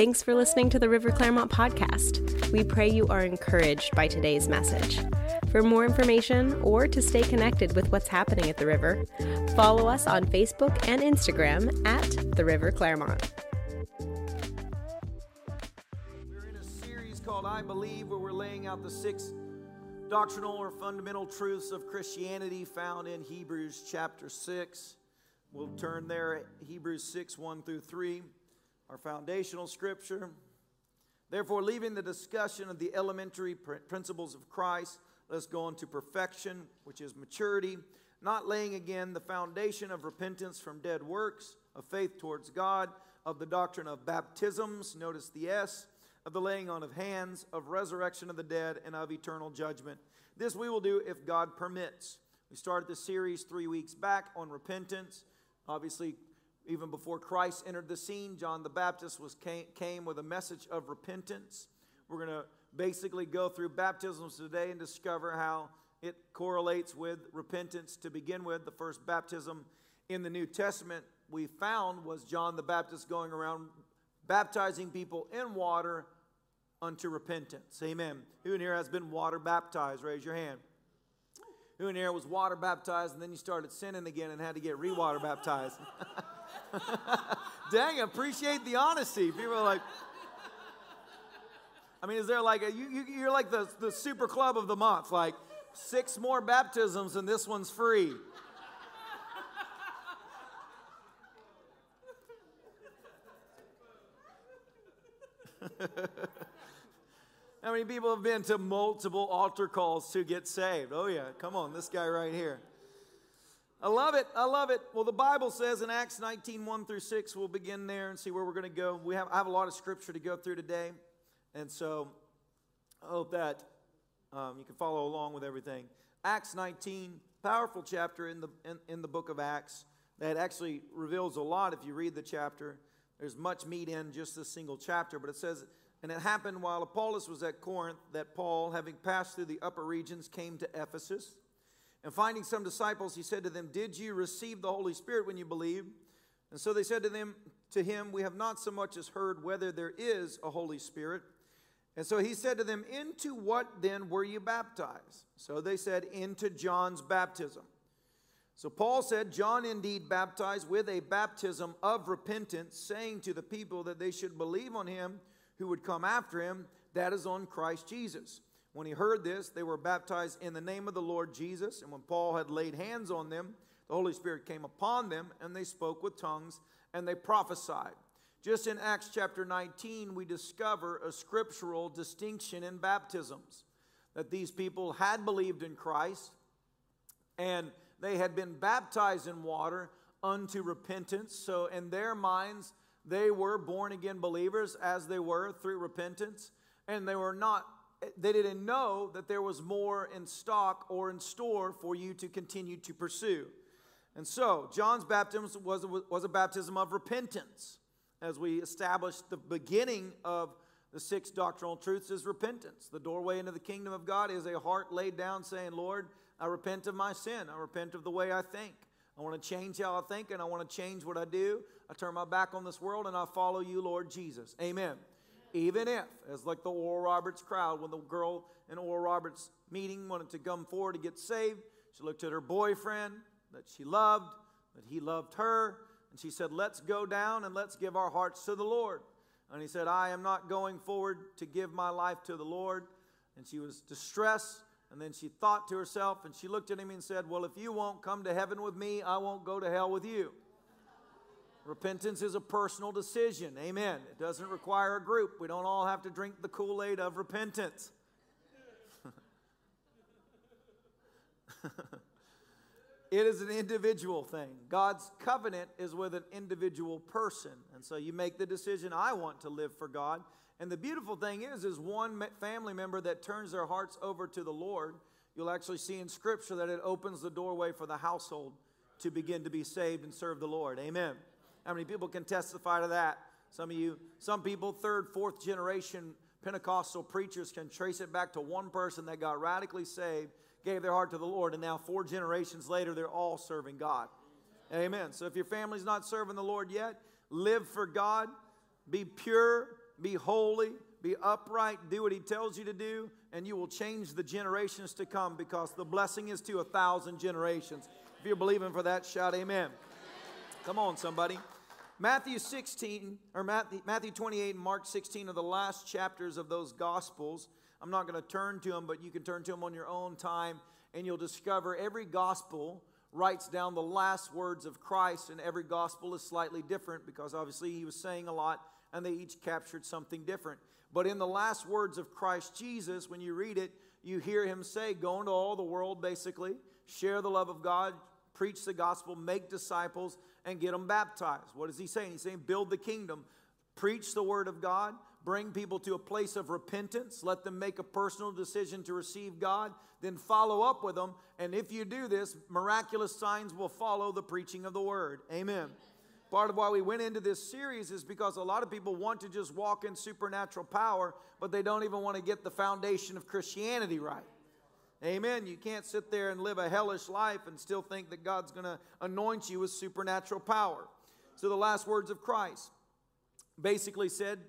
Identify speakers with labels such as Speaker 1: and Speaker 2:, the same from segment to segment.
Speaker 1: Thanks for listening to the River Clermont podcast. We pray you are encouraged by today's message. For more information or to stay connected with what's happening at the river, follow us on Facebook and Instagram at the River Clermont.
Speaker 2: We're in a series called I Believe, where we're laying out the six doctrinal or fundamental truths of Christianity found in Hebrews chapter 6. We'll turn there, Hebrews 6 1 through 3, our foundational scripture. Therefore, leaving the discussion of the elementary pr- principles of Christ, let's go on to perfection, which is maturity, not laying again the foundation of repentance from dead works, of faith towards God, of the doctrine of baptisms, notice the S, of the laying on of hands, of resurrection of the dead, and of eternal judgment. This we will do if God permits. We started the series three weeks back on repentance. Obviously, even before Christ entered the scene, John the Baptist was came, came with a message of repentance. We're going to basically go through baptisms today and discover how it correlates with repentance to begin with. The first baptism in the New Testament we found was John the Baptist going around baptizing people in water unto repentance. Amen. Who in here has been water baptized? Raise your hand. Who in here was water baptized and then you started sinning again and had to get rewater baptized? Dang, appreciate the honesty. People are like, I mean, is there like a, you, you, you're like the, the super club of the month, like six more baptisms and this one's free. How many people have been to multiple altar calls to get saved? Oh, yeah. Come on, this guy right here. I love it. I love it. Well, the Bible says in Acts 19, 1 through 6, we'll begin there and see where we're going to go. We have, I have a lot of scripture to go through today. And so I hope that um, you can follow along with everything. Acts 19, powerful chapter in the, in, in the book of Acts that actually reveals a lot if you read the chapter. There's much meat in just this single chapter, but it says, And it happened while Apollos was at Corinth that Paul, having passed through the upper regions, came to Ephesus. And finding some disciples, he said to them, Did you receive the Holy Spirit when you believed? And so they said to them, to him, We have not so much as heard whether there is a Holy Spirit. And so he said to them, Into what then were you baptized? So they said, Into John's baptism. So Paul said, John indeed baptized with a baptism of repentance, saying to the people that they should believe on him who would come after him, that is on Christ Jesus. When he heard this, they were baptized in the name of the Lord Jesus. And when Paul had laid hands on them, the Holy Spirit came upon them, and they spoke with tongues, and they prophesied. Just in Acts chapter 19, we discover a scriptural distinction in baptisms that these people had believed in Christ, and they had been baptized in water unto repentance. So, in their minds, they were born again believers as they were through repentance, and they were not. They didn't know that there was more in stock or in store for you to continue to pursue. And so, John's baptism was, was a baptism of repentance. As we established the beginning of the six doctrinal truths is repentance. The doorway into the kingdom of God is a heart laid down saying, Lord, I repent of my sin. I repent of the way I think. I want to change how I think and I want to change what I do. I turn my back on this world and I follow you, Lord Jesus. Amen. Even if, as like the Oral Roberts crowd, when the girl in Oral Roberts meeting wanted to come forward to get saved, she looked at her boyfriend that she loved, that he loved her, and she said, Let's go down and let's give our hearts to the Lord. And he said, I am not going forward to give my life to the Lord. And she was distressed. And then she thought to herself, and she looked at him and said, Well, if you won't come to heaven with me, I won't go to hell with you. Repentance is a personal decision. Amen. It doesn't require a group. We don't all have to drink the Kool Aid of repentance. it is an individual thing. God's covenant is with an individual person. And so you make the decision, I want to live for God. And the beautiful thing is, is one family member that turns their hearts over to the Lord, you'll actually see in Scripture that it opens the doorway for the household to begin to be saved and serve the Lord. Amen. How many people can testify to that? Some of you, some people, third, fourth generation Pentecostal preachers can trace it back to one person that got radically saved, gave their heart to the Lord, and now four generations later, they're all serving God. Amen. So if your family's not serving the Lord yet, live for God, be pure, be holy, be upright, do what He tells you to do, and you will change the generations to come because the blessing is to a thousand generations. If you're believing for that, shout amen. Come on, somebody. Matthew 16, or Matthew, Matthew 28 and Mark 16 are the last chapters of those Gospels. I'm not going to turn to them, but you can turn to them on your own time, and you'll discover every Gospel writes down the last words of Christ, and every Gospel is slightly different because obviously he was saying a lot, and they each captured something different. But in the last words of Christ Jesus, when you read it, you hear him say, Go into all the world, basically, share the love of God, preach the gospel, make disciples, and get them baptized. What is he saying? He's saying, Build the kingdom, preach the word of God, bring people to a place of repentance, let them make a personal decision to receive God, then follow up with them. And if you do this, miraculous signs will follow the preaching of the word. Amen. Part of why we went into this series is because a lot of people want to just walk in supernatural power, but they don't even want to get the foundation of Christianity right. Amen. You can't sit there and live a hellish life and still think that God's going to anoint you with supernatural power. So, the last words of Christ basically said,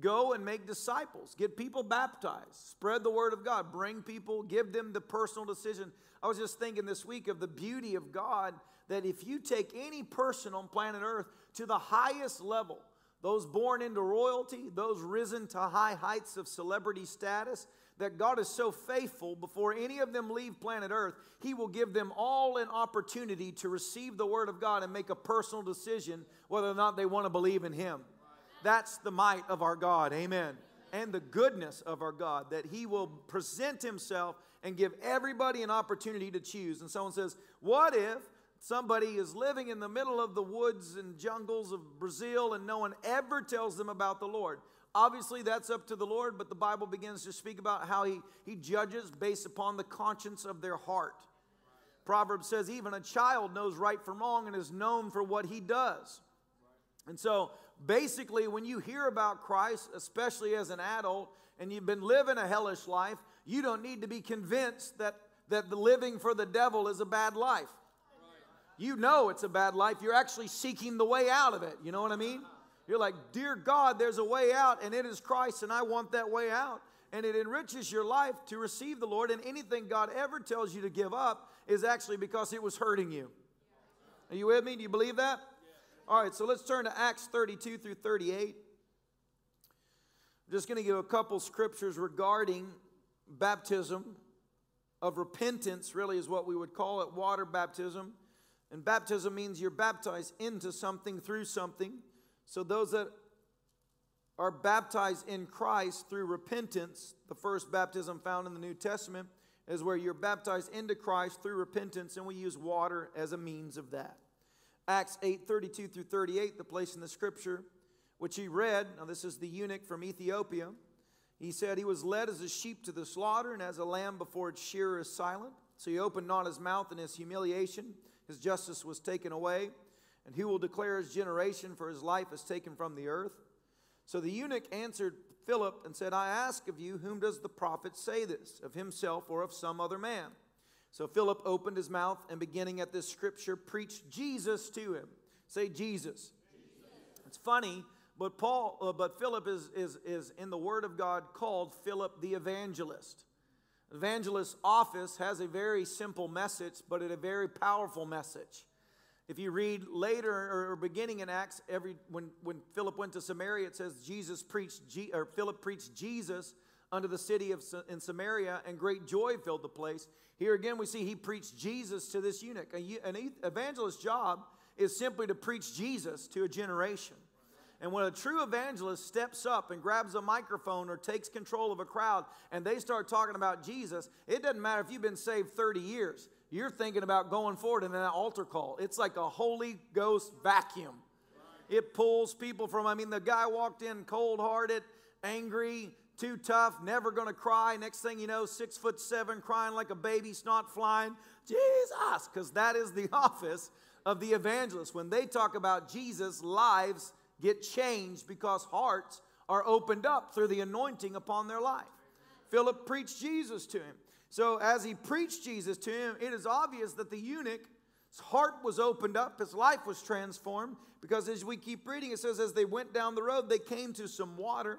Speaker 2: Go and make disciples, get people baptized, spread the word of God, bring people, give them the personal decision. I was just thinking this week of the beauty of God that if you take any person on planet Earth to the highest level, those born into royalty, those risen to high heights of celebrity status, that God is so faithful before any of them leave planet Earth, He will give them all an opportunity to receive the Word of God and make a personal decision whether or not they want to believe in Him. That's the might of our God. Amen. And the goodness of our God that He will present Himself and give everybody an opportunity to choose. And someone says, What if somebody is living in the middle of the woods and jungles of Brazil and no one ever tells them about the Lord? Obviously, that's up to the Lord, but the Bible begins to speak about how He, he judges based upon the conscience of their heart. Proverbs says, even a child knows right from wrong and is known for what he does. And so, basically, when you hear about Christ, especially as an adult, and you've been living a hellish life, you don't need to be convinced that, that the living for the devil is a bad life. You know it's a bad life. You're actually seeking the way out of it. You know what I mean? You're like, Dear God, there's a way out, and it is Christ, and I want that way out. And it enriches your life to receive the Lord, and anything God ever tells you to give up is actually because it was hurting you. Are you with me? Do you believe that? All right, so let's turn to Acts 32 through 38. I'm just going to give a couple scriptures regarding baptism of repentance, really, is what we would call it water baptism. And baptism means you're baptized into something through something. So, those that are baptized in Christ through repentance, the first baptism found in the New Testament is where you're baptized into Christ through repentance, and we use water as a means of that. Acts 8 32 through 38, the place in the scripture which he read. Now, this is the eunuch from Ethiopia. He said, He was led as a sheep to the slaughter, and as a lamb before its shearer is silent. So he opened not his mouth in his humiliation. His justice was taken away. And who will declare his generation, for his life is taken from the earth? So the eunuch answered Philip and said, I ask of you, whom does the prophet say this, of himself or of some other man? So Philip opened his mouth and beginning at this scripture, preached Jesus to him. Say Jesus. Jesus. It's funny, but Paul, uh, but Philip is, is, is in the Word of God called Philip the evangelist. Evangelist office has a very simple message, but a very powerful message. If you read later or beginning in Acts, every when, when Philip went to Samaria, it says Jesus preached or Philip preached Jesus unto the city of in Samaria, and great joy filled the place. Here again, we see he preached Jesus to this eunuch. An evangelist's job is simply to preach Jesus to a generation. And when a true evangelist steps up and grabs a microphone or takes control of a crowd and they start talking about Jesus, it doesn't matter if you've been saved 30 years you're thinking about going forward in that altar call. It's like a Holy Ghost vacuum. It pulls people from, I mean, the guy walked in cold hearted, angry, too tough, never gonna cry. Next thing you know, six foot seven, crying like a baby, snot flying. Jesus, because that is the office of the evangelist. When they talk about Jesus, lives get changed because hearts are opened up through the anointing upon their life. Philip preached Jesus to him. So, as he preached Jesus to him, it is obvious that the eunuch's heart was opened up, his life was transformed, because as we keep reading, it says, as they went down the road, they came to some water.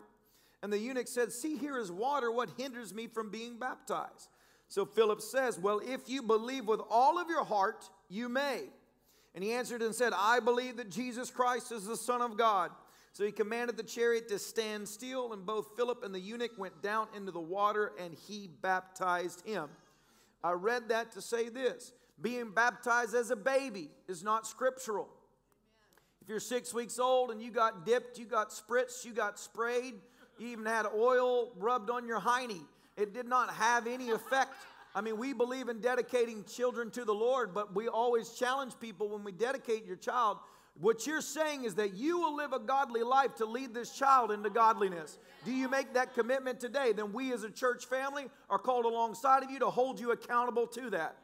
Speaker 2: And the eunuch said, See, here is water. What hinders me from being baptized? So Philip says, Well, if you believe with all of your heart, you may. And he answered and said, I believe that Jesus Christ is the Son of God. So he commanded the chariot to stand still, and both Philip and the eunuch went down into the water, and he baptized him. I read that to say this being baptized as a baby is not scriptural. If you're six weeks old and you got dipped, you got spritzed, you got sprayed, you even had oil rubbed on your hiney, it did not have any effect. I mean, we believe in dedicating children to the Lord, but we always challenge people when we dedicate your child. What you're saying is that you will live a godly life to lead this child into godliness. Do you make that commitment today? Then we as a church family are called alongside of you to hold you accountable to that.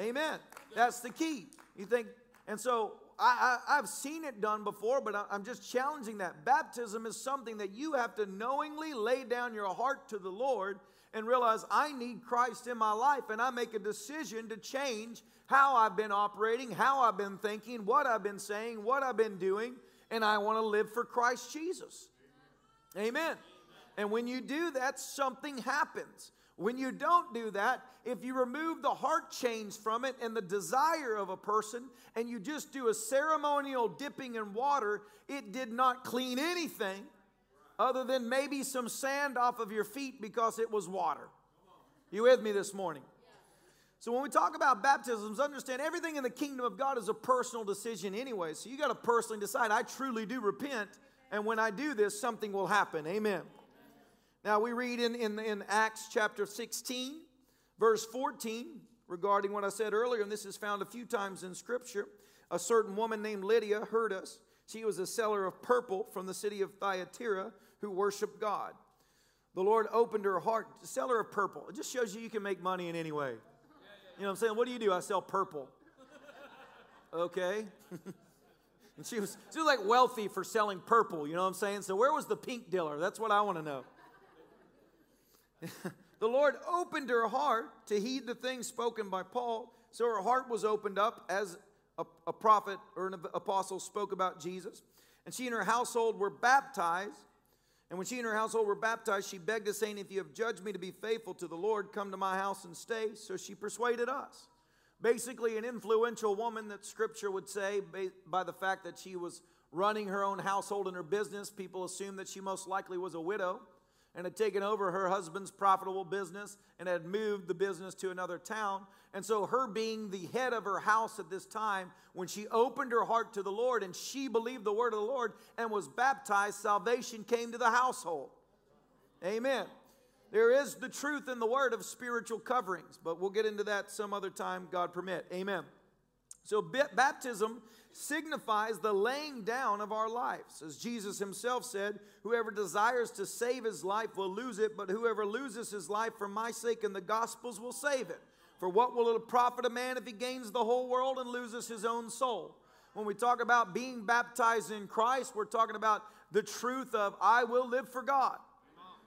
Speaker 2: Amen. That's the key. You think, and so I, have seen it done before, but I, I'm just challenging that. Baptism is something that you have to knowingly lay down your heart to the Lord and realize I need Christ in my life, and I make a decision to change how I've been operating, how I've been thinking, what I've been saying, what I've been doing, and I want to live for Christ Jesus. Amen. And when you do that, something happens. When you don't do that, if you remove the heart change from it and the desire of a person, and you just do a ceremonial dipping in water, it did not clean anything other than maybe some sand off of your feet because it was water. You with me this morning? So when we talk about baptisms, understand everything in the kingdom of God is a personal decision anyway. So you got to personally decide, I truly do repent, and when I do this, something will happen. Amen. Now we read in, in, in Acts chapter 16, verse 14, regarding what I said earlier, and this is found a few times in Scripture. A certain woman named Lydia heard us. She was a seller of purple from the city of Thyatira who worshiped God. The Lord opened her heart, seller of purple. It just shows you you can make money in any way. You know what I'm saying? What do you do? I sell purple. Okay. and she was, she was like wealthy for selling purple, you know what I'm saying? So where was the pink dealer? That's what I want to know. the Lord opened her heart to heed the things spoken by Paul. So her heart was opened up as a, a prophet or an apostle spoke about Jesus. And she and her household were baptized. And when she and her household were baptized, she begged us, saying, If you have judged me to be faithful to the Lord, come to my house and stay. So she persuaded us. Basically, an influential woman that scripture would say, by the fact that she was running her own household and her business, people assumed that she most likely was a widow and had taken over her husband's profitable business and had moved the business to another town. And so, her being the head of her house at this time, when she opened her heart to the Lord and she believed the word of the Lord and was baptized, salvation came to the household. Amen. There is the truth in the word of spiritual coverings, but we'll get into that some other time, God permit. Amen. So, baptism signifies the laying down of our lives. As Jesus himself said, Whoever desires to save his life will lose it, but whoever loses his life for my sake and the gospel's will save it. For what will it profit a man if he gains the whole world and loses his own soul? When we talk about being baptized in Christ, we're talking about the truth of I will live for God.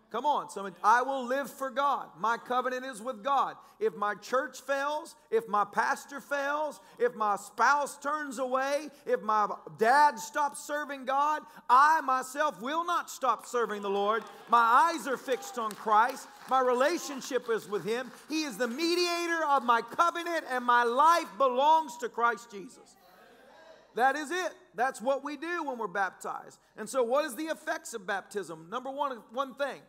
Speaker 2: Come on, someone. I will live for God. My covenant is with God. If my church fails, if my pastor fails, if my spouse turns away, if my dad stops serving God, I myself will not stop serving the Lord. My eyes are fixed on Christ. My relationship is with Him. He is the mediator of my covenant, and my life belongs to Christ Jesus. That is it. That's what we do when we're baptized. And so, what is the effects of baptism? Number one, one thing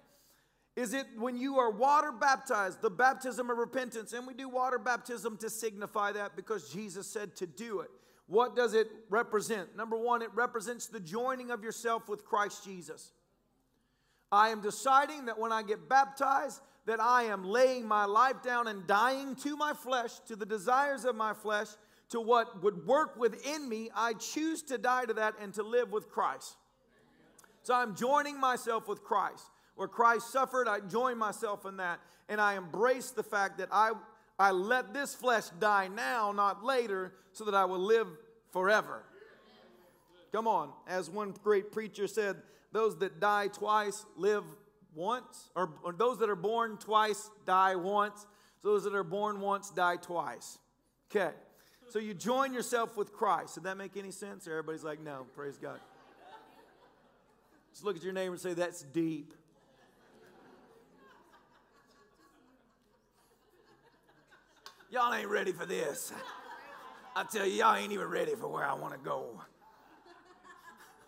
Speaker 2: is it when you are water baptized, the baptism of repentance? And we do water baptism to signify that because Jesus said to do it. What does it represent? Number one, it represents the joining of yourself with Christ Jesus. I am deciding that when I get baptized, that I am laying my life down and dying to my flesh, to the desires of my flesh, to what would work within me. I choose to die to that and to live with Christ. So I'm joining myself with Christ where Christ suffered, I join myself in that. And I embrace the fact that I, I let this flesh die now, not later, so that I will live forever. Come on. As one great preacher said, those that die twice live once, or, or those that are born twice die once. Those that are born once die twice. Okay. So you join yourself with Christ. Did that make any sense? Everybody's like, no, praise God. Just look at your neighbor and say, that's deep. Y'all ain't ready for this. I tell you, y'all ain't even ready for where I want to go.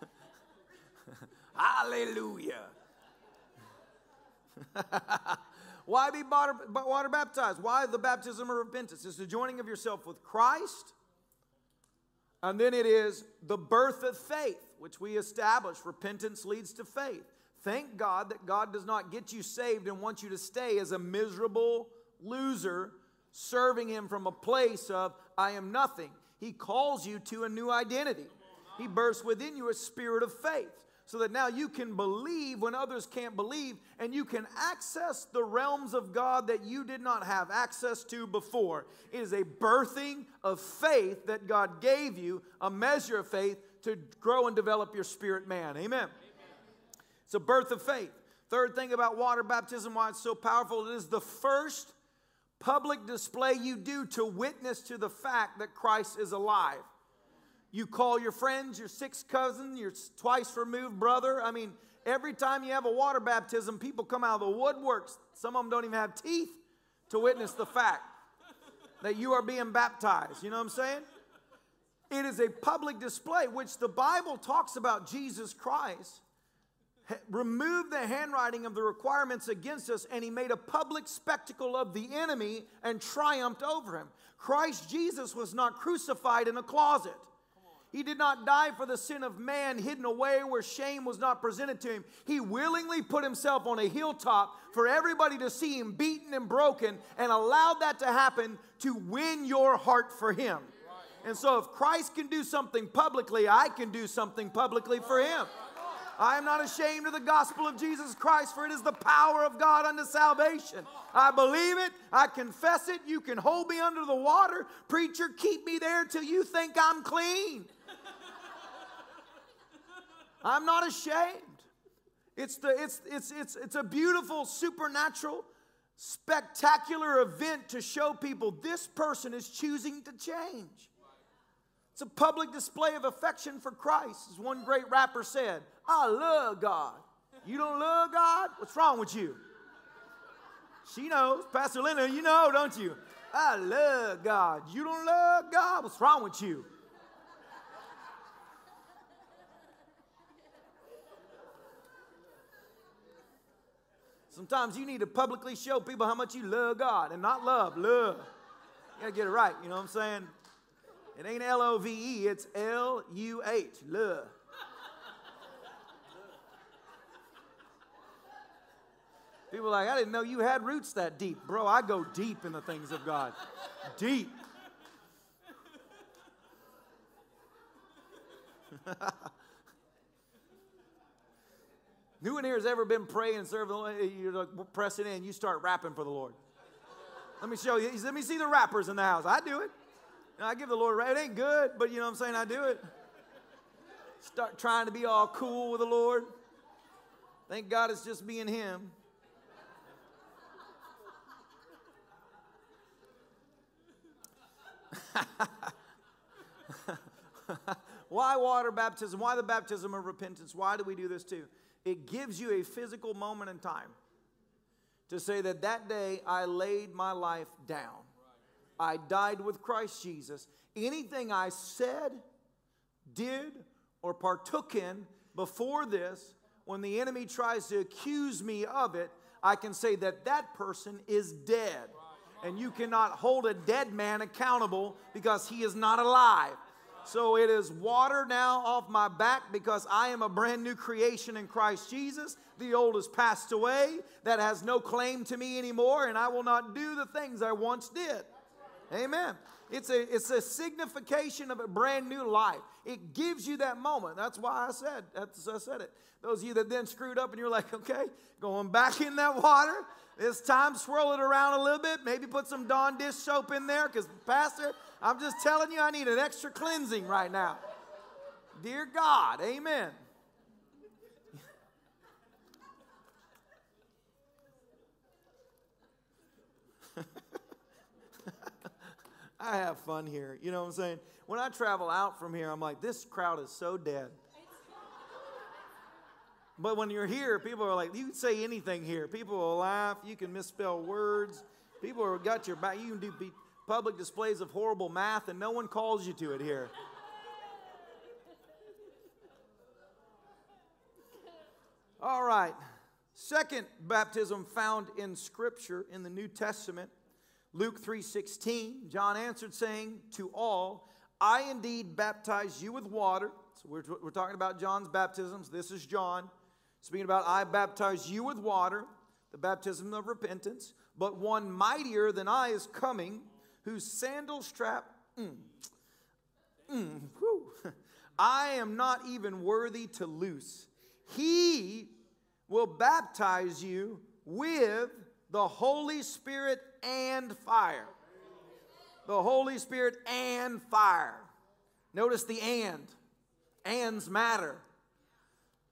Speaker 2: Hallelujah. Why be water, baptized? Why the baptism of repentance? It's the joining of yourself with Christ. And then it is the birth of faith, which we establish. Repentance leads to faith. Thank God that God does not get you saved and wants you to stay as a miserable loser serving Him from a place of, I am nothing. He calls you to a new identity. He bursts within you a spirit of faith so that now you can believe when others can't believe and you can access the realms of God that you did not have access to before. It is a birthing of faith that God gave you, a measure of faith to grow and develop your spirit man. Amen. Amen. It's a birth of faith. Third thing about water baptism, why it's so powerful, it is the first public display you do to witness to the fact that Christ is alive. You call your friends, your sixth cousin, your twice removed brother. I mean, every time you have a water baptism, people come out of the woodworks. Some of them don't even have teeth to witness the fact that you are being baptized. You know what I'm saying? It is a public display, which the Bible talks about Jesus Christ removed the handwriting of the requirements against us, and he made a public spectacle of the enemy and triumphed over him. Christ Jesus was not crucified in a closet. He did not die for the sin of man hidden away where shame was not presented to him. He willingly put himself on a hilltop for everybody to see him beaten and broken and allowed that to happen to win your heart for him. And so, if Christ can do something publicly, I can do something publicly for him. I am not ashamed of the gospel of Jesus Christ, for it is the power of God unto salvation. I believe it. I confess it. You can hold me under the water. Preacher, keep me there till you think I'm clean. I'm not ashamed. It's, the, it's, it's, it's, it's a beautiful, supernatural, spectacular event to show people this person is choosing to change. It's a public display of affection for Christ, as one great rapper said. I love God. You don't love God? What's wrong with you? She knows. Pastor Linda, you know, don't you? I love God. You don't love God? What's wrong with you? Sometimes you need to publicly show people how much you love God and not love, love. You gotta get it right, you know what I'm saying? It ain't L O V E, it's L U H, love. People are like, I didn't know you had roots that deep. Bro, I go deep in the things of God. Deep. Who in here has ever been praying and serving the Lord? You're like pressing in, you start rapping for the Lord. Let me show you. Let me see the rappers in the house. I do it. I give the Lord, it ain't good, but you know what I'm saying? I do it. Start trying to be all cool with the Lord. Thank God it's just me and Him. Why water baptism? Why the baptism of repentance? Why do we do this too? It gives you a physical moment in time to say that that day I laid my life down. I died with Christ Jesus. Anything I said, did, or partook in before this, when the enemy tries to accuse me of it, I can say that that person is dead. And you cannot hold a dead man accountable because he is not alive. So it is water now off my back because I am a brand new creation in Christ Jesus. The old has passed away. That has no claim to me anymore, and I will not do the things I once did. Amen. It's a, it's a signification of a brand new life. It gives you that moment. That's why I said, that's, I said it. Those of you that then screwed up and you're like, okay, going back in that water. This time, swirl it around a little bit. Maybe put some Dawn dish soap in there because, Pastor, I'm just telling you, I need an extra cleansing right now. Dear God, amen. I have fun here. You know what I'm saying? When I travel out from here, I'm like, this crowd is so dead. But when you're here, people are like, you can say anything here. People will laugh. You can misspell words. People have got your back. You can do public displays of horrible math, and no one calls you to it here. All right. Second baptism found in scripture in the New Testament, Luke 3:16, John answered saying to all, I indeed baptize you with water. So we're, we're talking about John's baptisms. This is John speaking about I baptize you with water, the baptism of repentance, but one mightier than I is coming, whose sandal strap mm, mm, I am not even worthy to loose. He will baptize you with the Holy Spirit and fire. The Holy Spirit and fire. Notice the and. Ands matter.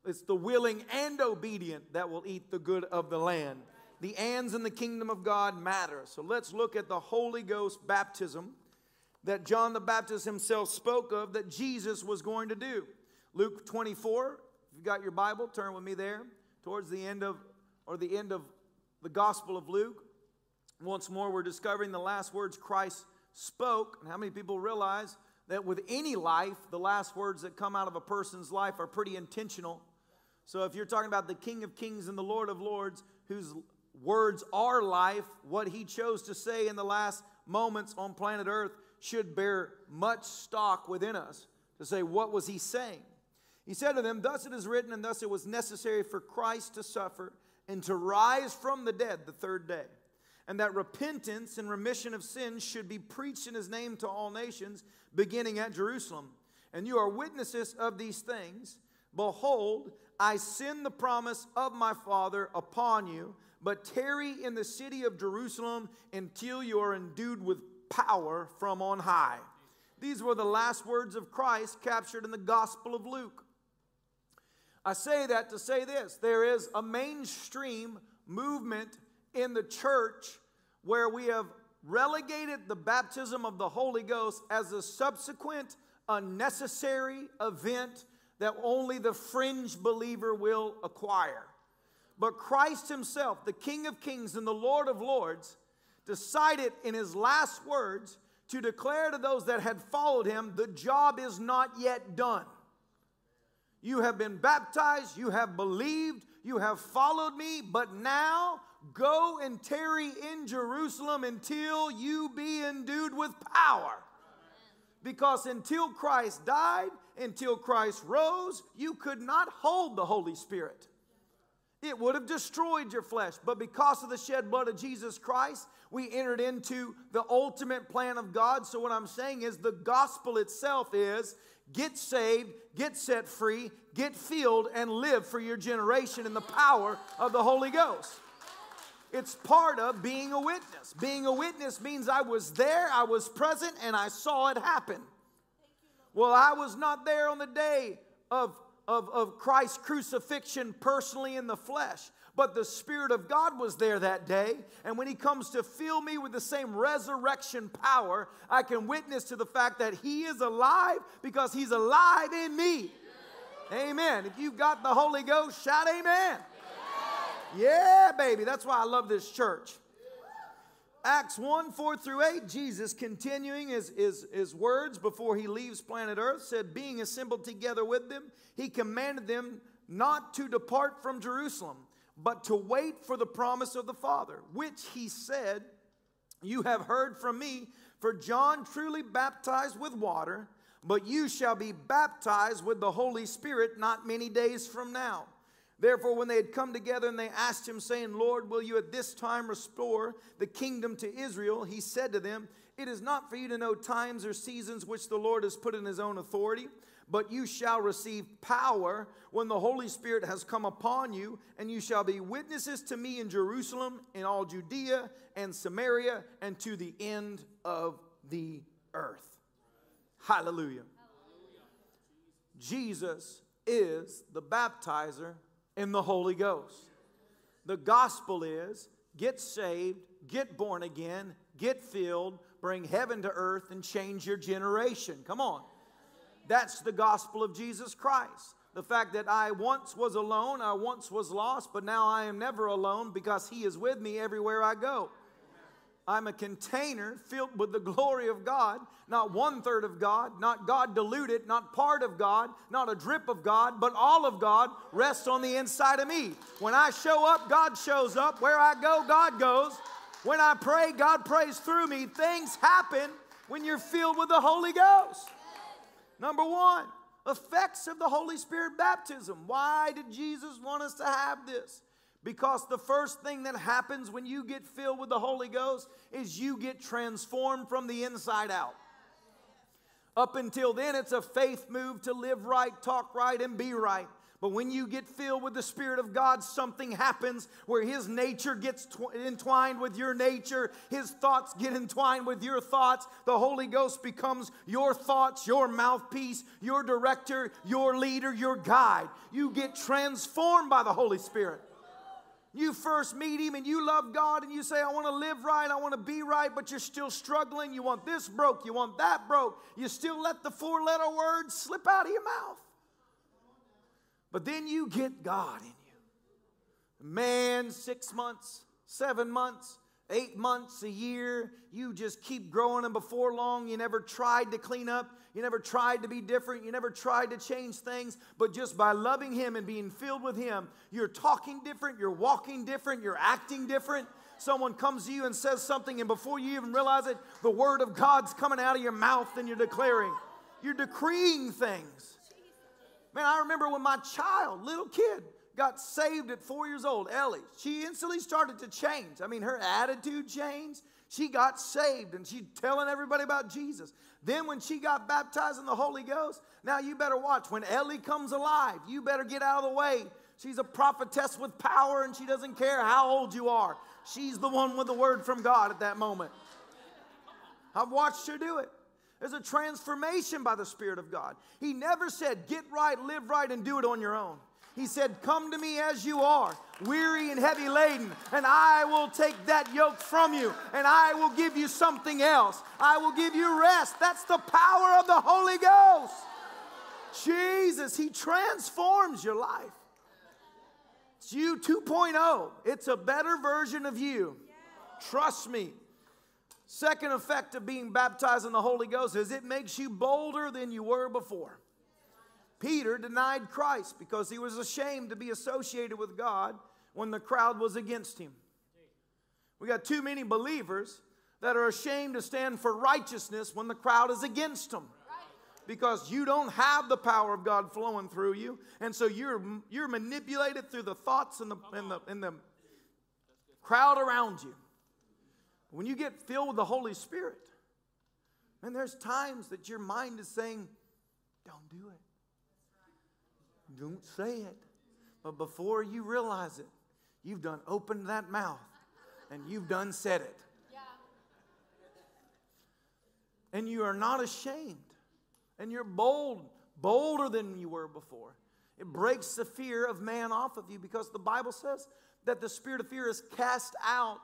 Speaker 2: It's the willing and obedient that will eat the good of the land. The ands in the kingdom of God matter. So let's look at the Holy Ghost baptism that John the Baptist himself spoke of that Jesus was going to do. Luke 24, if you've got your Bible, turn with me there towards the end of or the end of the Gospel of Luke. Once more, we're discovering the last words Christ spoke. And how many people realize that with any life, the last words that come out of a person's life are pretty intentional? So if you're talking about the King of Kings and the Lord of Lords, whose words are life, what he chose to say in the last moments on planet Earth should bear much stock within us to say, what was he saying? He said to them, Thus it is written, and thus it was necessary for Christ to suffer and to rise from the dead the third day, and that repentance and remission of sins should be preached in his name to all nations, beginning at Jerusalem. And you are witnesses of these things. Behold, I send the promise of my Father upon you, but tarry in the city of Jerusalem until you are endued with power from on high. These were the last words of Christ captured in the Gospel of Luke. I say that to say this there is a mainstream movement in the church where we have relegated the baptism of the Holy Ghost as a subsequent, unnecessary event that only the fringe believer will acquire. But Christ Himself, the King of Kings and the Lord of Lords, decided in His last words to declare to those that had followed Him, the job is not yet done. You have been baptized, you have believed, you have followed me, but now go and tarry in Jerusalem until you be endued with power. Because until Christ died, until Christ rose, you could not hold the Holy Spirit. It would have destroyed your flesh. But because of the shed blood of Jesus Christ, we entered into the ultimate plan of God. So, what I'm saying is, the gospel itself is get saved, get set free, get filled, and live for your generation in the power of the Holy Ghost. It's part of being a witness. Being a witness means I was there, I was present, and I saw it happen. Well, I was not there on the day of, of, of Christ's crucifixion personally in the flesh but the Spirit of God was there that day. And when He comes to fill me with the same resurrection power, I can witness to the fact that He is alive because He's alive in me. Amen. If you've got the Holy Ghost, shout amen. Yeah, baby. That's why I love this church. Acts 1 4 through 8, Jesus continuing his, his, his words before he leaves planet Earth said, Being assembled together with them, he commanded them not to depart from Jerusalem but to wait for the promise of the Father, which he said, You have heard from me, for John truly baptized with water, but you shall be baptized with the Holy Spirit not many days from now. Therefore, when they had come together and they asked him, saying, Lord, will you at this time restore the kingdom to Israel? He said to them, It is not for you to know times or seasons which the Lord has put in his own authority but you shall receive power when the Holy Spirit has come upon you, and you shall be witnesses to me in Jerusalem, in all Judea and Samaria, and to the end of the earth. Hallelujah. Hallelujah. Jesus is the baptizer in the Holy Ghost. The gospel is get saved, get born again, get filled, bring heaven to earth, and change your generation. Come on. That's the gospel of Jesus Christ. The fact that I once was alone, I once was lost, but now I am never alone because He is with me everywhere I go. I'm a container filled with the glory of God, not one third of God, not God diluted, not part of God, not a drip of God, but all of God rests on the inside of me. When I show up, God shows up. Where I go, God goes. When I pray, God prays through me. Things happen when you're filled with the Holy Ghost. Number one, effects of the Holy Spirit baptism. Why did Jesus want us to have this? Because the first thing that happens when you get filled with the Holy Ghost is you get transformed from the inside out. Up until then, it's a faith move to live right, talk right, and be right. But when you get filled with the Spirit of God, something happens where His nature gets tw- entwined with your nature. His thoughts get entwined with your thoughts. The Holy Ghost becomes your thoughts, your mouthpiece, your director, your leader, your guide. You get transformed by the Holy Spirit. You first meet him and you love God and you say, I want to live right, I want to be right, but you're still struggling. You want this broke, you want that broke. You still let the four letter words slip out of your mouth. But then you get God in you. Man, six months, seven months, eight months, a year, you just keep growing, and before long, you never tried to clean up. You never tried to be different. You never tried to change things. But just by loving Him and being filled with Him, you're talking different, you're walking different, you're acting different. Someone comes to you and says something, and before you even realize it, the Word of God's coming out of your mouth and you're declaring. You're decreeing things. Man, I remember when my child, little kid, got saved at four years old, Ellie. She instantly started to change. I mean, her attitude changed. She got saved and she's telling everybody about Jesus. Then, when she got baptized in the Holy Ghost, now you better watch. When Ellie comes alive, you better get out of the way. She's a prophetess with power and she doesn't care how old you are. She's the one with the word from God at that moment. I've watched her do it. There's a transformation by the Spirit of God. He never said, get right, live right, and do it on your own. He said, Come to me as you are, weary and heavy laden, and I will take that yoke from you, and I will give you something else. I will give you rest. That's the power of the Holy Ghost. Jesus, He transforms your life. It's you 2.0, it's a better version of you. Trust me. Second effect of being baptized in the Holy Ghost is it makes you bolder than you were before. Peter denied Christ because he was ashamed to be associated with God when the crowd was against him. We got too many believers that are ashamed to stand for righteousness when the crowd is against them. Because you don't have the power of God flowing through you, and so you're you're manipulated through the thoughts and the and the, and the crowd around you. When you get filled with the Holy Spirit, and there's times that your mind is saying, Don't do it. Don't say it. But before you realize it, you've done opened that mouth and you've done said it. Yeah. And you are not ashamed. And you're bold, bolder than you were before. It breaks the fear of man off of you because the Bible says that the spirit of fear is cast out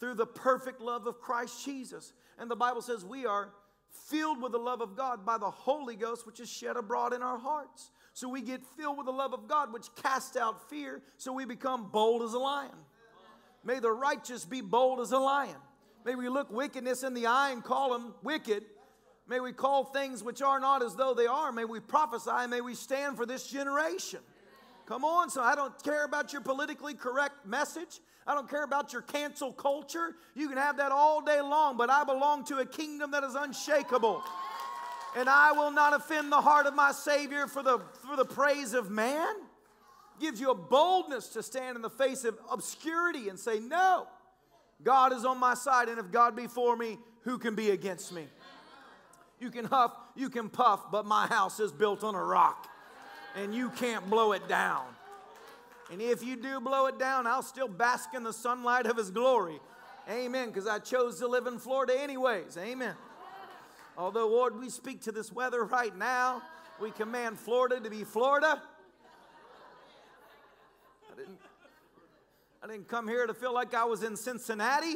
Speaker 2: through the perfect love of Christ Jesus. And the Bible says we are filled with the love of God by the Holy Ghost, which is shed abroad in our hearts. So we get filled with the love of God, which casts out fear, so we become bold as a lion. May the righteous be bold as a lion. May we look wickedness in the eye and call them wicked. May we call things which are not as though they are. May we prophesy. May we stand for this generation. Come on, so I don't care about your politically correct message. I don't care about your cancel culture. You can have that all day long, but I belong to a kingdom that is unshakable. And I will not offend the heart of my Savior for the, for the praise of man. Gives you a boldness to stand in the face of obscurity and say, No, God is on my side, and if God be for me, who can be against me? You can huff, you can puff, but my house is built on a rock, and you can't blow it down. And if you do blow it down, I'll still bask in the sunlight of His glory. Amen. Because I chose to live in Florida anyways. Amen. Although, Lord, we speak to this weather right now, we command Florida to be Florida. I didn't, I didn't come here to feel like I was in Cincinnati.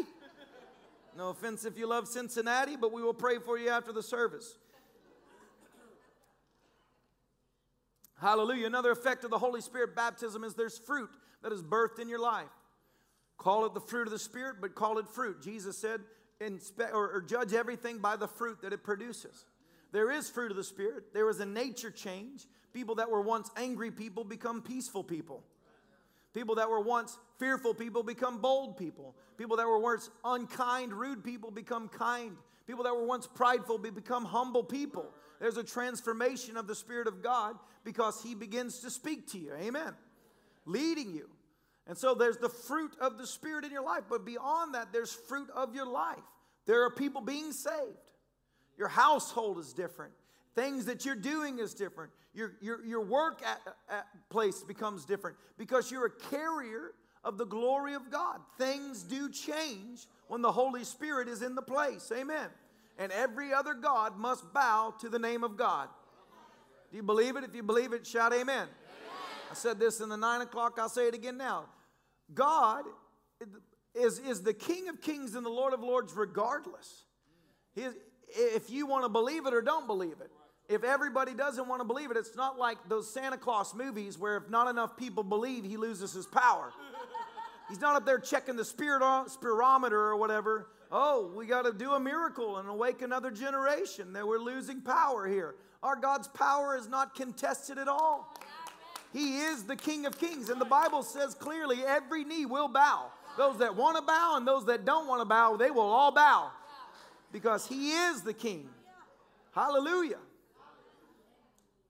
Speaker 2: No offense if you love Cincinnati, but we will pray for you after the service. Hallelujah. Another effect of the Holy Spirit baptism is there's fruit that is birthed in your life. Call it the fruit of the Spirit, but call it fruit. Jesus said, inspe- or, or judge everything by the fruit that it produces. There is fruit of the Spirit. There is a nature change. People that were once angry people become peaceful people. People that were once fearful people become bold people. People that were once unkind, rude people become kind. People that were once prideful become humble people. There's a transformation of the Spirit of God because He begins to speak to you. Amen. Leading you. And so there's the fruit of the Spirit in your life. But beyond that, there's fruit of your life. There are people being saved. Your household is different. Things that you're doing is different. Your, your, your work at, at place becomes different because you're a carrier of the glory of God. Things do change when the Holy Spirit is in the place. Amen. And every other God must bow to the name of God. Do you believe it? If you believe it, shout amen. amen. I said this in the nine o'clock, I'll say it again now. God is, is the King of kings and the Lord of lords, regardless. If you want to believe it or don't believe it. If everybody doesn't want to believe it, it's not like those Santa Claus movies where if not enough people believe, he loses his power. He's not up there checking the spirit spirometer or whatever. Oh, we got to do a miracle and awake another generation. That we're losing power here. Our God's power is not contested at all. He is the King of Kings, and the Bible says clearly every knee will bow. Those that want to bow and those that don't want to bow, they will all bow because He is the King. Hallelujah.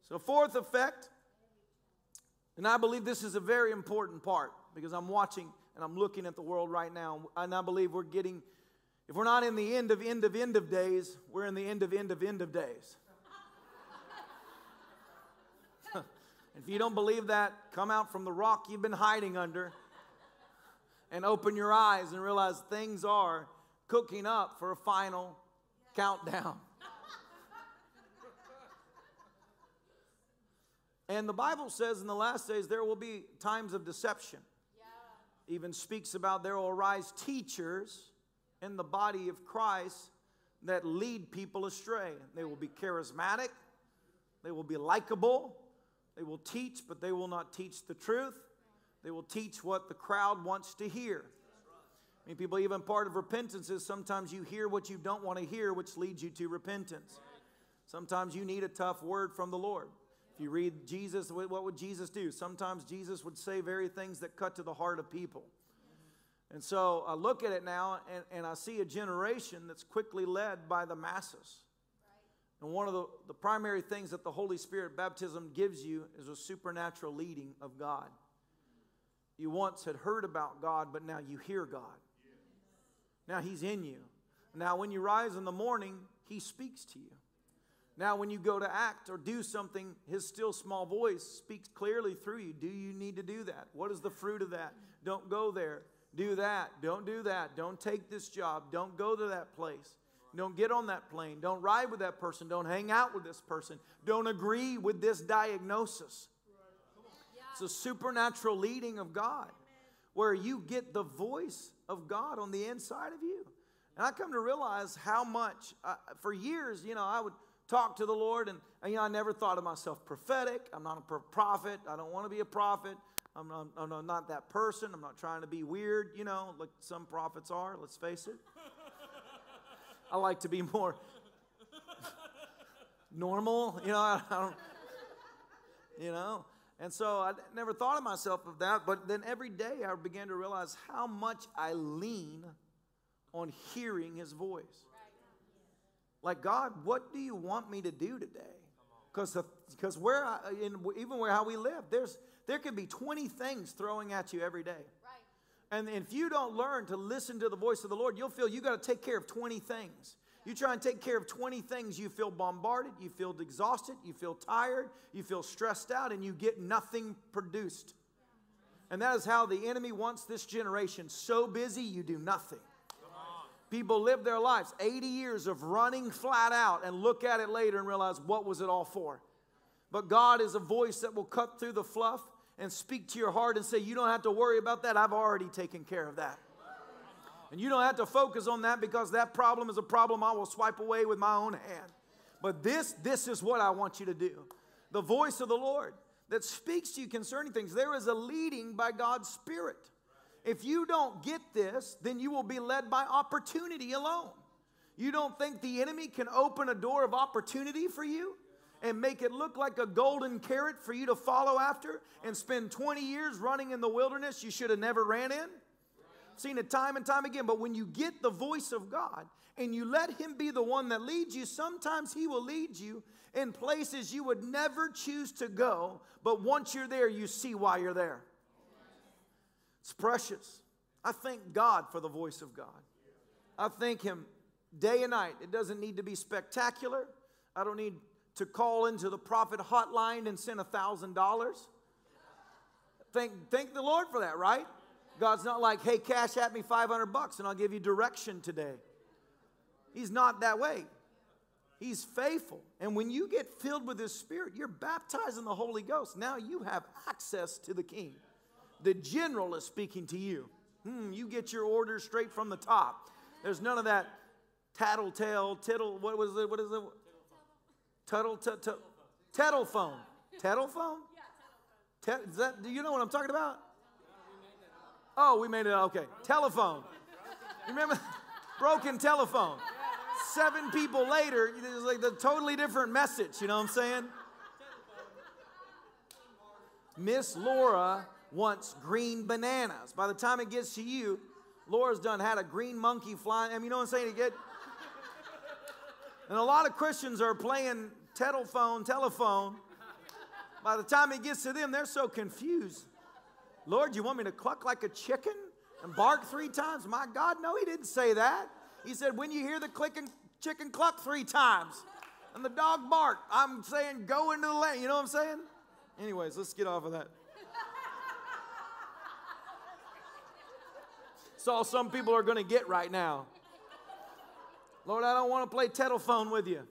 Speaker 2: So, fourth effect, and I believe this is a very important part because I'm watching and I'm looking at the world right now, and I believe we're getting, if we're not in the end of end of end of days, we're in the end of end of end of days. if you don't believe that, come out from the rock you've been hiding under and open your eyes and realize things are cooking up for a final countdown. And the Bible says in the last days there will be times of deception. Yeah. Even speaks about there will arise teachers in the body of Christ that lead people astray. They will be charismatic, they will be likable, they will teach, but they will not teach the truth. They will teach what the crowd wants to hear. I mean, people, even part of repentance is sometimes you hear what you don't want to hear, which leads you to repentance. Sometimes you need a tough word from the Lord. If you read Jesus, what would Jesus do? Sometimes Jesus would say very things that cut to the heart of people. And so I look at it now and, and I see a generation that's quickly led by the masses. And one of the, the primary things that the Holy Spirit baptism gives you is a supernatural leading of God. You once had heard about God, but now you hear God. Now He's in you. Now, when you rise in the morning, He speaks to you. Now, when you go to act or do something, his still small voice speaks clearly through you. Do you need to do that? What is the fruit of that? Don't go there. Do that. Don't do that. Don't take this job. Don't go to that place. Don't get on that plane. Don't ride with that person. Don't hang out with this person. Don't agree with this diagnosis. It's a supernatural leading of God where you get the voice of God on the inside of you. And I come to realize how much, uh, for years, you know, I would talk to the Lord. And, and, you know, I never thought of myself prophetic. I'm not a prophet. I don't want to be a prophet. I'm not, I'm not that person. I'm not trying to be weird, you know, like some prophets are, let's face it. I like to be more normal, you know, I, I don't, you know. And so I never thought of myself of that, but then every day I began to realize how much I lean on hearing his voice. Like, God, what do you want me to do today? Because because where I, in, even where how we live, there's there can be 20 things throwing at you every day. Right. And if you don't learn to listen to the voice of the Lord, you'll feel you got to take care of 20 things. You try and take care of 20 things, you feel bombarded, you feel exhausted, you feel tired, you feel stressed out, and you get nothing produced. And that is how the enemy wants this generation so busy you do nothing. People live their lives 80 years of running flat out and look at it later and realize what was it all for. But God is a voice that will cut through the fluff and speak to your heart and say, You don't have to worry about that. I've already taken care of that. And you don't have to focus on that because that problem is a problem I will swipe away with my own hand. But this, this is what I want you to do. The voice of the Lord that speaks to you concerning things. There is a leading by God's Spirit. If you don't get this, then you will be led by opportunity alone. You don't think the enemy can open a door of opportunity for you and make it look like a golden carrot for you to follow after and spend 20 years running in the wilderness you should have never ran in? Seen it time and time again. But when you get the voice of God and you let Him be the one that leads you, sometimes He will lead you in places you would never choose to go. But once you're there, you see why you're there. It's precious. I thank God for the voice of God. I thank Him day and night. It doesn't need to be spectacular. I don't need to call into the prophet hotline and send a thousand dollars. Thank, thank the Lord for that, right? God's not like, hey, cash at me 500 bucks and I'll give you direction today. He's not that way. He's faithful. And when you get filled with His Spirit, you're baptized in the Holy Ghost. Now you have access to the King. The general is speaking to you. Hmm, you get your orders straight from the top. There's none of that tattletale, tittle, what was it? What is it? Tuttle, tuttle, telephone. Telephone? Te- is that, do you know what I'm talking about? Oh, we made it, okay. Telephone. Remember? Broken telephone. Seven people later, it's like the totally different message, you know what I'm saying? Miss Laura wants green bananas. By the time it gets to you, Laura's done had a green monkey flying. I mean, you know what I'm saying? You get, and a lot of Christians are playing telephone, telephone. By the time it gets to them, they're so confused. Lord, you want me to cluck like a chicken and bark three times? My God, no, he didn't say that. He said, when you hear the clicking chicken cluck three times and the dog bark, I'm saying go into the lane. You know what I'm saying? Anyways, let's get off of that. It's all some people are going to get right now. Lord, I don't want to play telephone with you.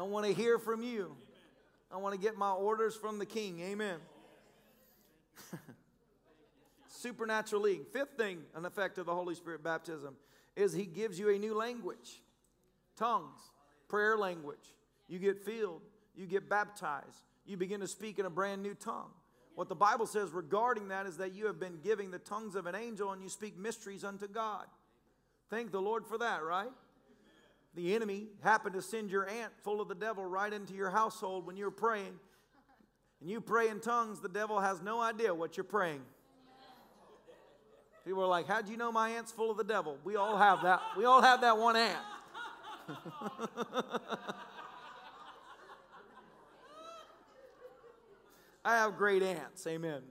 Speaker 2: I want to hear from you. I want to get my orders from the King. Amen. Supernatural leading. Fifth thing, an effect of the Holy Spirit baptism, is He gives you a new language tongues, prayer language. You get filled, you get baptized, you begin to speak in a brand new tongue. What the Bible says regarding that is that you have been giving the tongues of an angel and you speak mysteries unto God. Thank the Lord for that, right? The enemy happened to send your aunt full of the devil right into your household when you're praying. And you pray in tongues, the devil has no idea what you're praying. People are like, How'd you know my aunt's full of the devil? We all have that. We all have that one aunt. I have great aunts. Amen.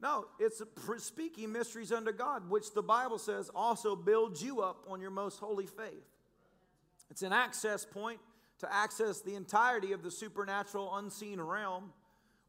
Speaker 2: No, it's speaking mysteries unto God, which the Bible says also builds you up on your most holy faith. It's an access point to access the entirety of the supernatural, unseen realm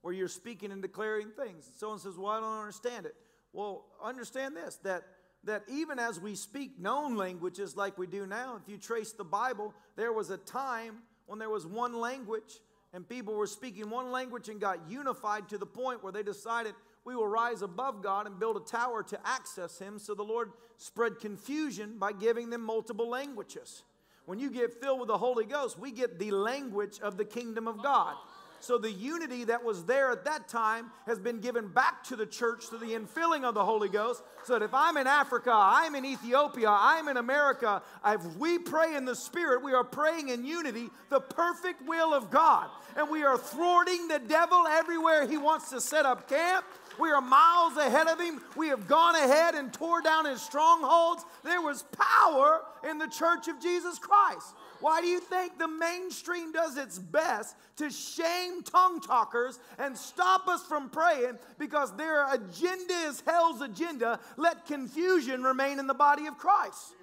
Speaker 2: where you're speaking and declaring things. And Someone says, Well, I don't understand it. Well, understand this that, that even as we speak known languages like we do now, if you trace the Bible, there was a time when there was one language and people were speaking one language and got unified to the point where they decided we will rise above God and build a tower to access Him. So the Lord spread confusion by giving them multiple languages. When you get filled with the Holy Ghost, we get the language of the kingdom of God. So the unity that was there at that time has been given back to the church through the infilling of the Holy Ghost. So that if I'm in Africa, I'm in Ethiopia, I'm in America, if we pray in the Spirit, we are praying in unity, the perfect will of God. And we are thwarting the devil everywhere he wants to set up camp. We are miles ahead of him. We have gone ahead and tore down his strongholds. There was power in the church of Jesus Christ. Why do you think the mainstream does its best to shame tongue talkers and stop us from praying because their agenda is hell's agenda? Let confusion remain in the body of Christ.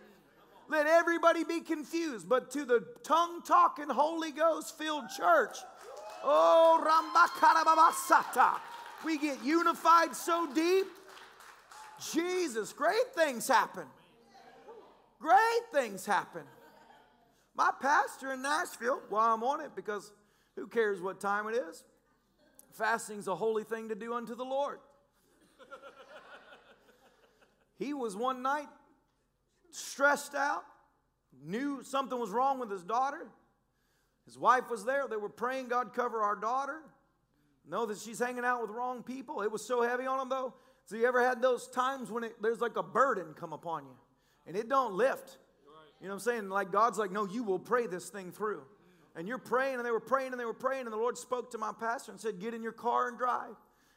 Speaker 2: Let everybody be confused. But to the tongue talking, Holy Ghost filled church, oh, Rambakarababasata, we get unified so deep. Jesus, great things happen. Great things happen. My pastor in Nashville, while I'm on it, because who cares what time it is? Fasting's a holy thing to do unto the Lord. he was one night stressed out, knew something was wrong with his daughter. His wife was there. They were praying, God, cover our daughter. Know that she's hanging out with wrong people. It was so heavy on him, though, So you ever had those times when it, there's like a burden come upon you and it don't lift? You know what I'm saying? Like God's like, no, you will pray this thing through. And you're praying, and they were praying, and they were praying, and the Lord spoke to my pastor and said, Get in your car and drive.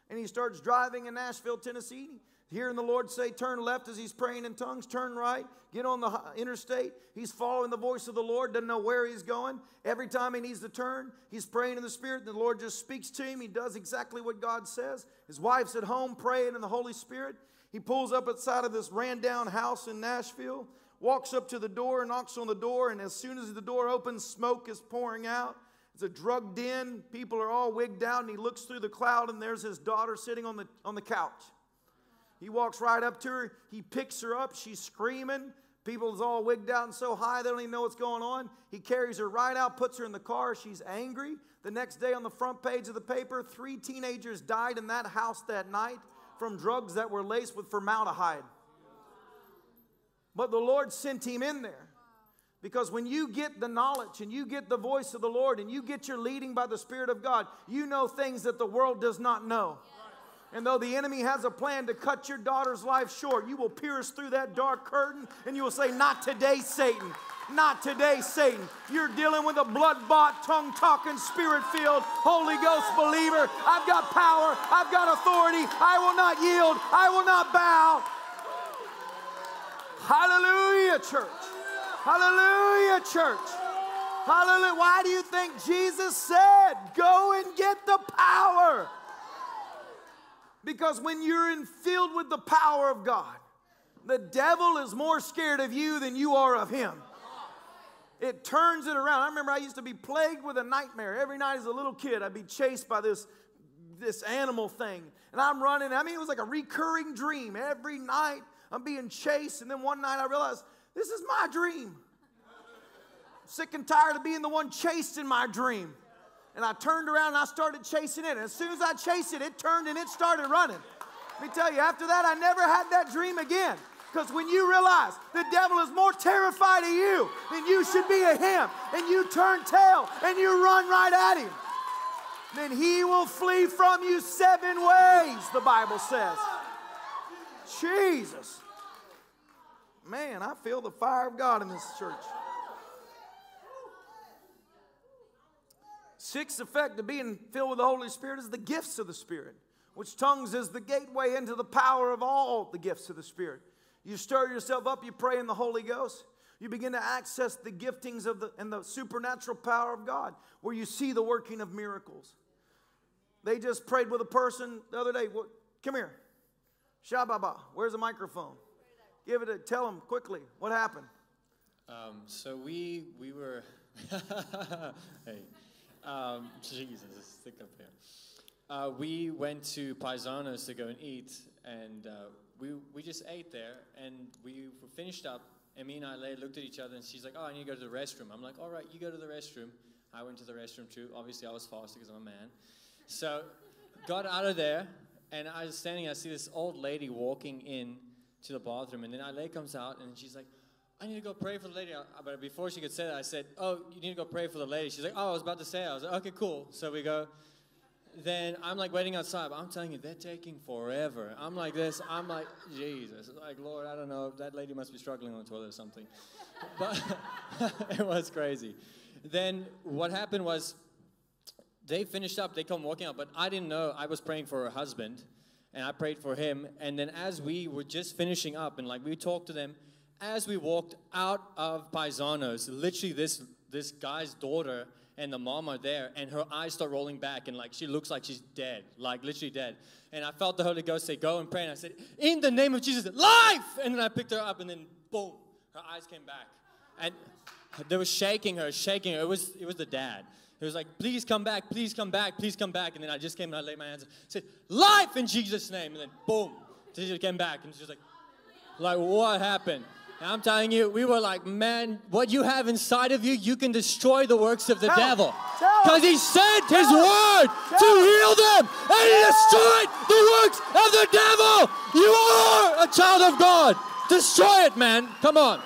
Speaker 2: And he starts driving in Nashville, Tennessee. Hearing the Lord say, Turn left as he's praying in tongues, turn right, get on the interstate. He's following the voice of the Lord, doesn't know where he's going. Every time he needs to turn, he's praying in the Spirit, and the Lord just speaks to him. He does exactly what God says. His wife's at home praying in the Holy Spirit. He pulls up outside of this ran down house in Nashville, walks up to the door, knocks on the door, and as soon as the door opens, smoke is pouring out. It's a drug den. People are all wigged out, and he looks through the cloud, and there's his daughter sitting on the, on the couch. He walks right up to her. He picks her up. She's screaming. People's all wigged out and so high they don't even know what's going on. He carries her right out, puts her in the car. She's angry. The next day on the front page of the paper, three teenagers died in that house that night from drugs that were laced with formaldehyde. But the Lord sent him in there. Because when you get the knowledge and you get the voice of the Lord and you get your leading by the Spirit of God, you know things that the world does not know. And though the enemy has a plan to cut your daughter's life short, you will pierce through that dark curtain and you will say, Not today, Satan. Not today, Satan. You're dealing with a blood bought, tongue talking, spirit filled, Holy Ghost believer. I've got power. I've got authority. I will not yield. I will not bow. Hallelujah, church. Hallelujah, church. Hallelujah. Why do you think Jesus said, Go and get the power? Because when you're in, filled with the power of God, the devil is more scared of you than you are of him. It turns it around. I remember I used to be plagued with a nightmare. Every night as a little kid, I'd be chased by this, this animal thing. And I'm running. I mean, it was like a recurring dream. Every night I'm being chased. And then one night I realized this is my dream. sick and tired of being the one chased in my dream. And I turned around and I started chasing it. And as soon as I chased it, it turned and it started running. Let me tell you, after that, I never had that dream again. Because when you realize the devil is more terrified of you than you should be of him, and you turn tail and you run right at him, then he will flee from you seven ways, the Bible says. Jesus. Man, I feel the fire of God in this church. Sixth effect of being filled with the Holy Spirit is the gifts of the Spirit, which tongues is the gateway into the power of all the gifts of the Spirit. You stir yourself up, you pray in the Holy Ghost. You begin to access the giftings of the and the supernatural power of God, where you see the working of miracles. They just prayed with a person the other day. Come here. Shababa. Where's the microphone? Give it a tell them quickly what happened.
Speaker 3: Um, so we we were hey um, Jesus stick up here. Uh, we went to Paisanos to go and eat, and uh, we we just ate there, and we finished up. And me and I looked at each other, and she's like, "Oh, I need to go to the restroom." I'm like, "All right, you go to the restroom." I went to the restroom too. Obviously, I was faster because I'm a man. So, got out of there, and I was standing. I see this old lady walking in to the bathroom, and then Ile comes out, and she's like, I need to go pray for the lady. But before she could say that, I said, Oh, you need to go pray for the lady. She's like, Oh, I was about to say. I was like, Okay, cool. So we go. Then I'm like waiting outside. but I'm telling you, they're taking forever. I'm like this. I'm like, Jesus. Like, Lord, I don't know. That lady must be struggling on the toilet or something. But it was crazy. Then what happened was they finished up. They come walking out. But I didn't know. I was praying for her husband. And I prayed for him. And then as we were just finishing up and like we talked to them, as we walked out of Paisanos, literally this this guy's daughter and the mom are there, and her eyes start rolling back, and like she looks like she's dead, like literally dead. And I felt the Holy Ghost say, "Go and pray." And I said, "In the name of Jesus, life!" And then I picked her up, and then boom, her eyes came back, and they were shaking her, shaking her. It was it was the dad. He was like, "Please come back, please come back, please come back." And then I just came and I laid my hands, and said, "Life in Jesus' name!" And then boom, she came back, and she's like, "Like what happened?" And I'm telling you, we were like, man, what you have inside of you, you can destroy the works of the
Speaker 2: Tell
Speaker 3: devil. Because he sent his word to heal them, and he destroyed the works of the devil. You are a child of God. Destroy it, man. Come on.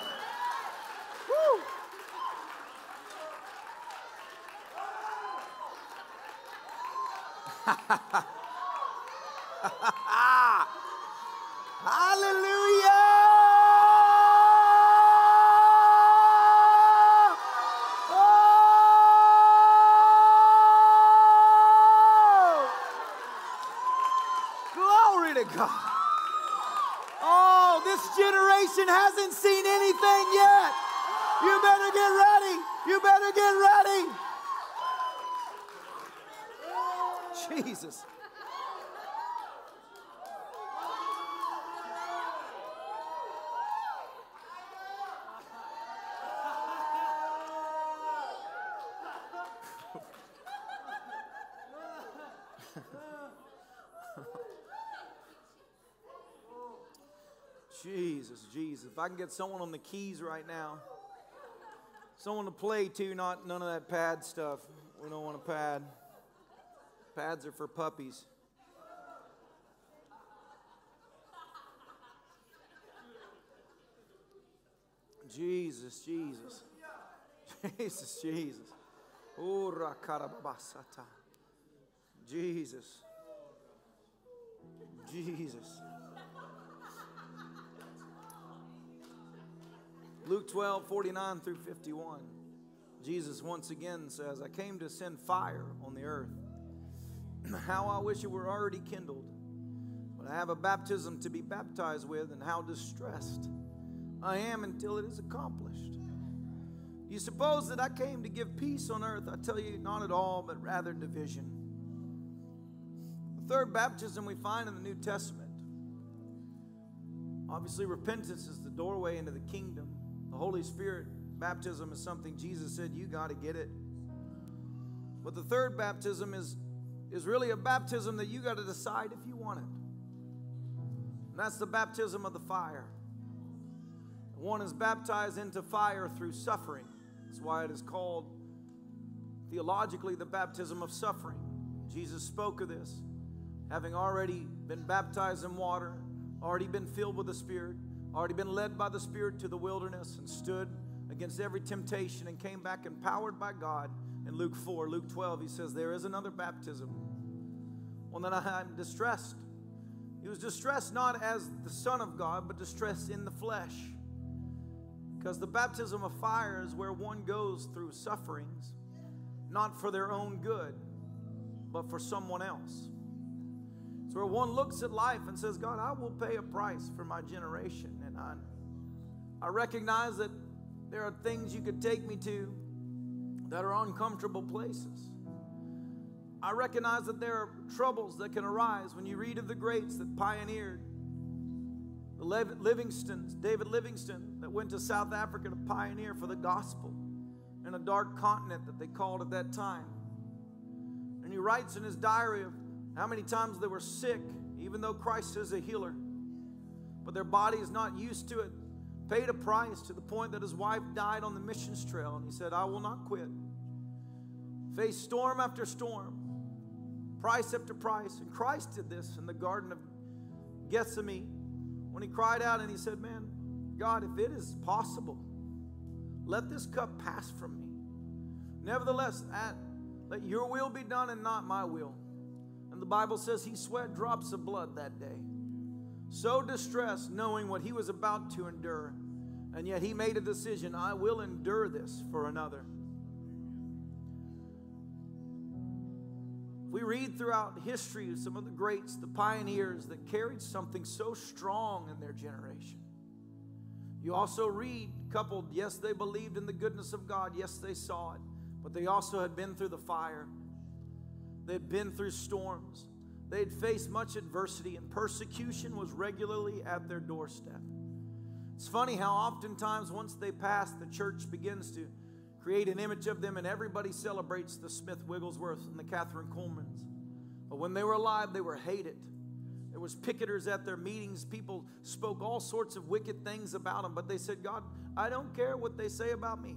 Speaker 2: Oh! Glory to God. Oh, this generation hasn't seen anything yet. You better get ready. You better get ready. Jesus. Jesus, Jesus. If I can get someone on the keys right now, someone to play to, not none of that pad stuff. We don't want a pad. Pads are for puppies. Jesus, Jesus. Jesus, Jesus. Rakarabasata. Jesus. Jesus. Luke 12, 49 through 51. Jesus once again says, I came to send fire on the earth. How I wish it were already kindled. But I have a baptism to be baptized with, and how distressed I am until it is accomplished. You suppose that I came to give peace on earth? I tell you, not at all, but rather division. The third baptism we find in the New Testament. Obviously, repentance is the doorway into the kingdom. The Holy Spirit baptism is something Jesus said, you got to get it. But the third baptism is, is really a baptism that you got to decide if you want it. And that's the baptism of the fire. One is baptized into fire through suffering. That's why it is called theologically the baptism of suffering. Jesus spoke of this, having already been baptized in water, already been filled with the Spirit, already been led by the Spirit to the wilderness and stood against every temptation and came back empowered by God. In Luke 4, Luke 12, he says, There is another baptism. One that I'm distressed. He was distressed not as the Son of God, but distressed in the flesh. Because the baptism of fire is where one goes through sufferings, not for their own good, but for someone else. It's where one looks at life and says, God, I will pay a price for my generation. And I, I recognize that there are things you could take me to that are uncomfortable places. I recognize that there are troubles that can arise when you read of the greats that pioneered the Livingstones, David Livingstone, that went to South Africa to pioneer for the gospel in a dark continent that they called at that time. And he writes in his diary of how many times they were sick, even though Christ is a healer, but their body is not used to it. Paid a price to the point that his wife died on the missions trail, and he said, I will not quit. Faced storm after storm, price after price. And Christ did this in the Garden of Gethsemane when he cried out and he said, Man, God, if it is possible, let this cup pass from me. Nevertheless, at, let your will be done and not my will. And the Bible says he sweat drops of blood that day. So distressed, knowing what he was about to endure. And yet he made a decision I will endure this for another. We read throughout history of some of the greats, the pioneers that carried something so strong in their generation. You also read, coupled, yes, they believed in the goodness of God, yes, they saw it, but they also had been through the fire. They'd been through storms. they had faced much adversity, and persecution was regularly at their doorstep. It's funny how oftentimes, once they pass, the church begins to create an image of them, and everybody celebrates the Smith Wigglesworth and the Kathryn Kuhlmans. But when they were alive, they were hated. There was picketers at their meetings. People spoke all sorts of wicked things about them, but they said, God, I don't care what they say about me.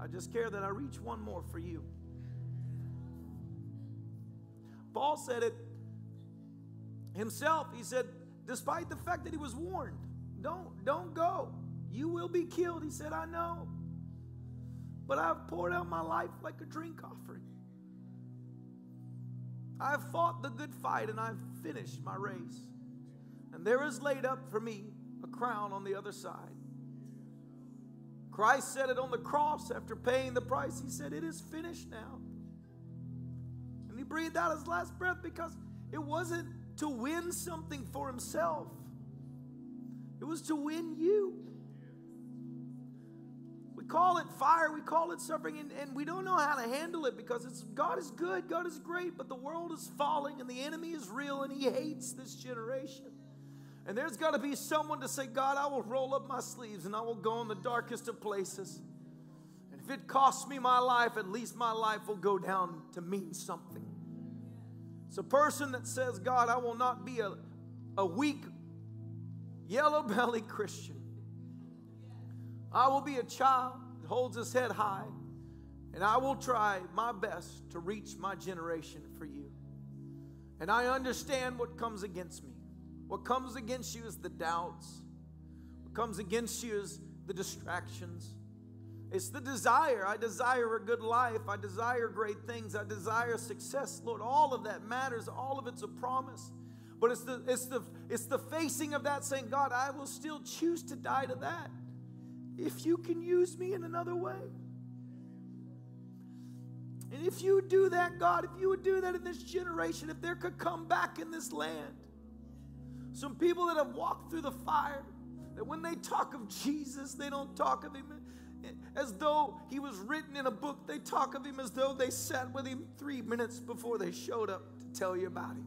Speaker 2: I just care that I reach one more for you. Paul said it himself. He said, despite the fact that he was warned, don't, don't go. You will be killed. He said, I know. But I've poured out my life like a drink offering. I've fought the good fight and I've finished my race. And there is laid up for me a crown on the other side. Christ said it on the cross after paying the price. He said, It is finished now. And he breathed out his last breath because it wasn't to win something for himself, it was to win you. We call it fire, we call it suffering, and, and we don't know how to handle it because it's God is good, God is great, but the world is falling and the enemy is real and he hates this generation. And there's got to be someone to say, God, I will roll up my sleeves and I will go in the darkest of places. And if it costs me my life, at least my life will go down to mean something. It's a person that says, God, I will not be a, a weak, yellow bellied Christian. I will be a child that holds his head high, and I will try my best to reach my generation for you. And I understand what comes against me. What comes against you is the doubts. What comes against you is the distractions. It's the desire. I desire a good life. I desire great things. I desire success. Lord, all of that matters. All of it's a promise. But it's the, it's the, it's the facing of that saying, God, I will still choose to die to that if you can use me in another way. And if you do that, God, if you would do that in this generation, if there could come back in this land some people that have walked through the fire, that when they talk of Jesus, they don't talk of him as though he was written in a book. They talk of him as though they sat with him three minutes before they showed up to tell you about him.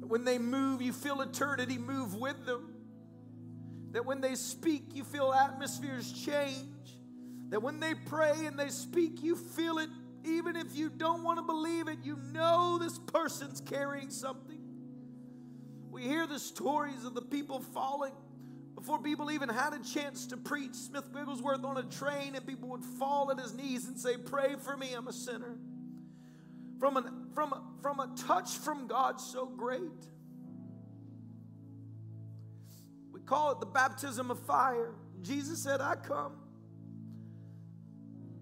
Speaker 2: When they move, you feel eternity move with them. That when they speak, you feel atmospheres change. That when they pray and they speak, you feel it. Even if you don't want to believe it, you know this person's carrying something. We hear the stories of the people falling before people even had a chance to preach. Smith Wigglesworth on a train, and people would fall at his knees and say, Pray for me, I'm a sinner. From, an, from, a, from a touch from God so great. Call it the baptism of fire. Jesus said, I come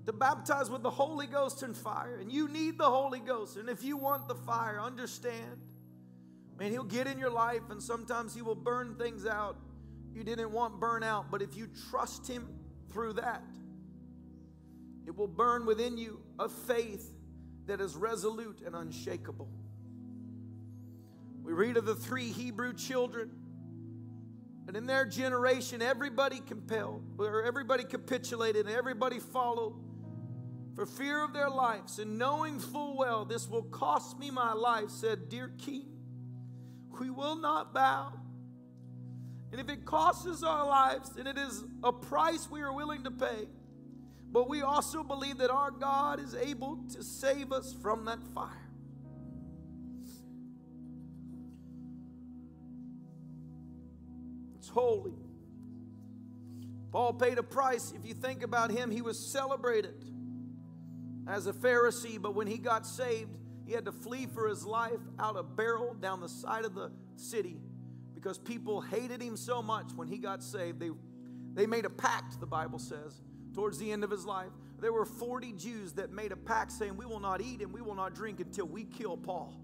Speaker 2: to baptize with the Holy Ghost and fire. And you need the Holy Ghost. And if you want the fire, understand Man, He'll get in your life and sometimes He will burn things out you didn't want burn out. But if you trust Him through that, it will burn within you a faith that is resolute and unshakable. We read of the three Hebrew children. And in their generation, everybody compelled, or everybody capitulated, everybody followed for fear of their lives. And knowing full well this will cost me my life, said, Dear King, we will not bow. And if it costs us our lives, then it is a price we are willing to pay. But we also believe that our God is able to save us from that fire. Holy. Paul paid a price. If you think about him, he was celebrated as a Pharisee, but when he got saved, he had to flee for his life out a barrel down the side of the city because people hated him so much when he got saved. They, they made a pact, the Bible says, towards the end of his life. There were 40 Jews that made a pact saying, We will not eat and we will not drink until we kill Paul.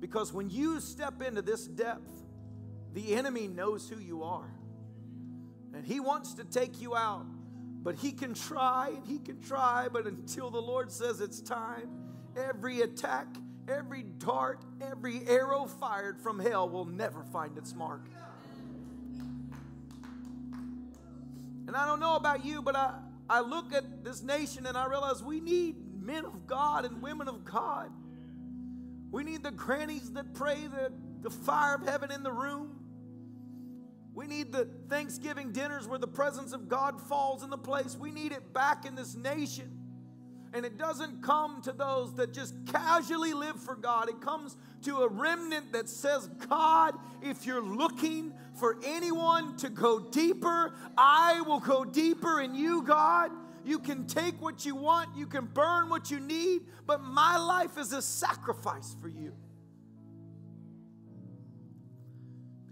Speaker 2: Because when you step into this depth, the enemy knows who you are. And he wants to take you out. But he can try and he can try, but until the Lord says it's time, every attack, every dart, every arrow fired from hell will never find its mark. And I don't know about you, but I, I look at this nation and I realize we need men of God and women of God. We need the grannies that pray the, the fire of heaven in the room. We need the Thanksgiving dinners where the presence of God falls in the place. We need it back in this nation. And it doesn't come to those that just casually live for God. It comes to a remnant that says, God, if you're looking for anyone to go deeper, I will go deeper in you, God. You can take what you want, you can burn what you need, but my life is a sacrifice for you.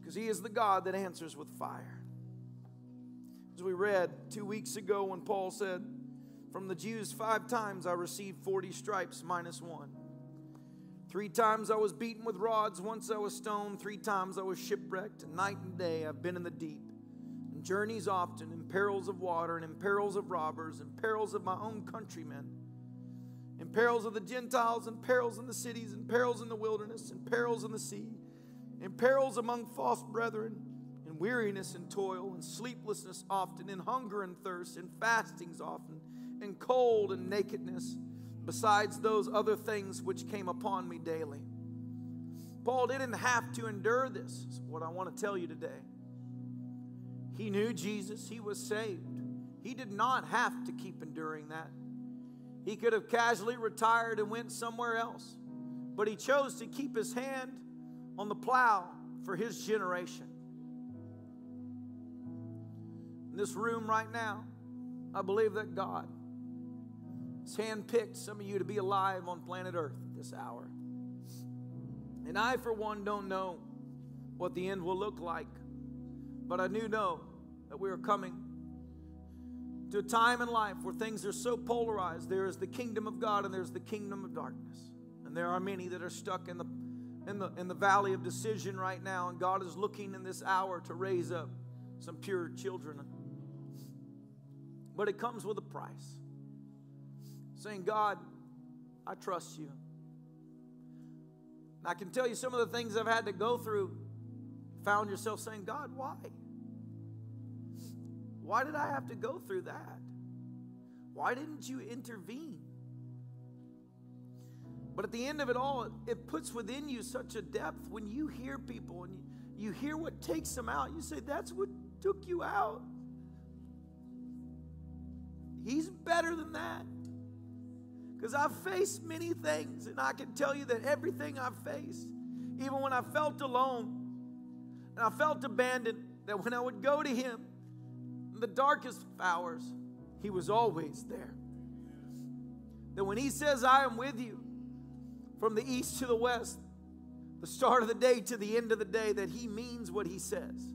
Speaker 2: Because He is the God that answers with fire. As we read two weeks ago when Paul said, From the Jews, five times I received 40 stripes minus one. Three times I was beaten with rods, once I was stoned, three times I was shipwrecked, night and day I've been in the deep. And journeys often, in perils of water, and in perils of robbers, and perils of my own countrymen, in perils of the Gentiles, and perils in the cities, and perils in the wilderness, and perils in the sea, in perils among false brethren, in weariness and toil, and sleeplessness often, in hunger and thirst, in fastings often, in cold and nakedness besides those other things which came upon me daily. Paul didn't have to endure this, is what I want to tell you today. He knew Jesus, he was saved. He did not have to keep enduring that. He could have casually retired and went somewhere else, but he chose to keep his hand on the plow for his generation. In this room right now, I believe that God has handpicked some of you to be alive on planet Earth this hour. And I, for one, don't know what the end will look like, but I do know that we are coming to a time in life where things are so polarized. There is the kingdom of God and there's the kingdom of darkness. And there are many that are stuck in the, in the, in the valley of decision right now, and God is looking in this hour to raise up some pure children. But it comes with a price saying, God, I trust you. And I can tell you some of the things I've had to go through. Found yourself saying, God, why? Why did I have to go through that? Why didn't you intervene? But at the end of it all, it puts within you such a depth when you hear people and you, hear what takes them out. You say, That's what took you out. He's better than that. Because I've faced many things, and I can tell you that everything I've faced, even when I felt alone and I felt abandoned, that when I would go to Him in the darkest hours, He was always there. That when He says, I am with you from the east to the west, the start of the day to the end of the day, that He means what He says.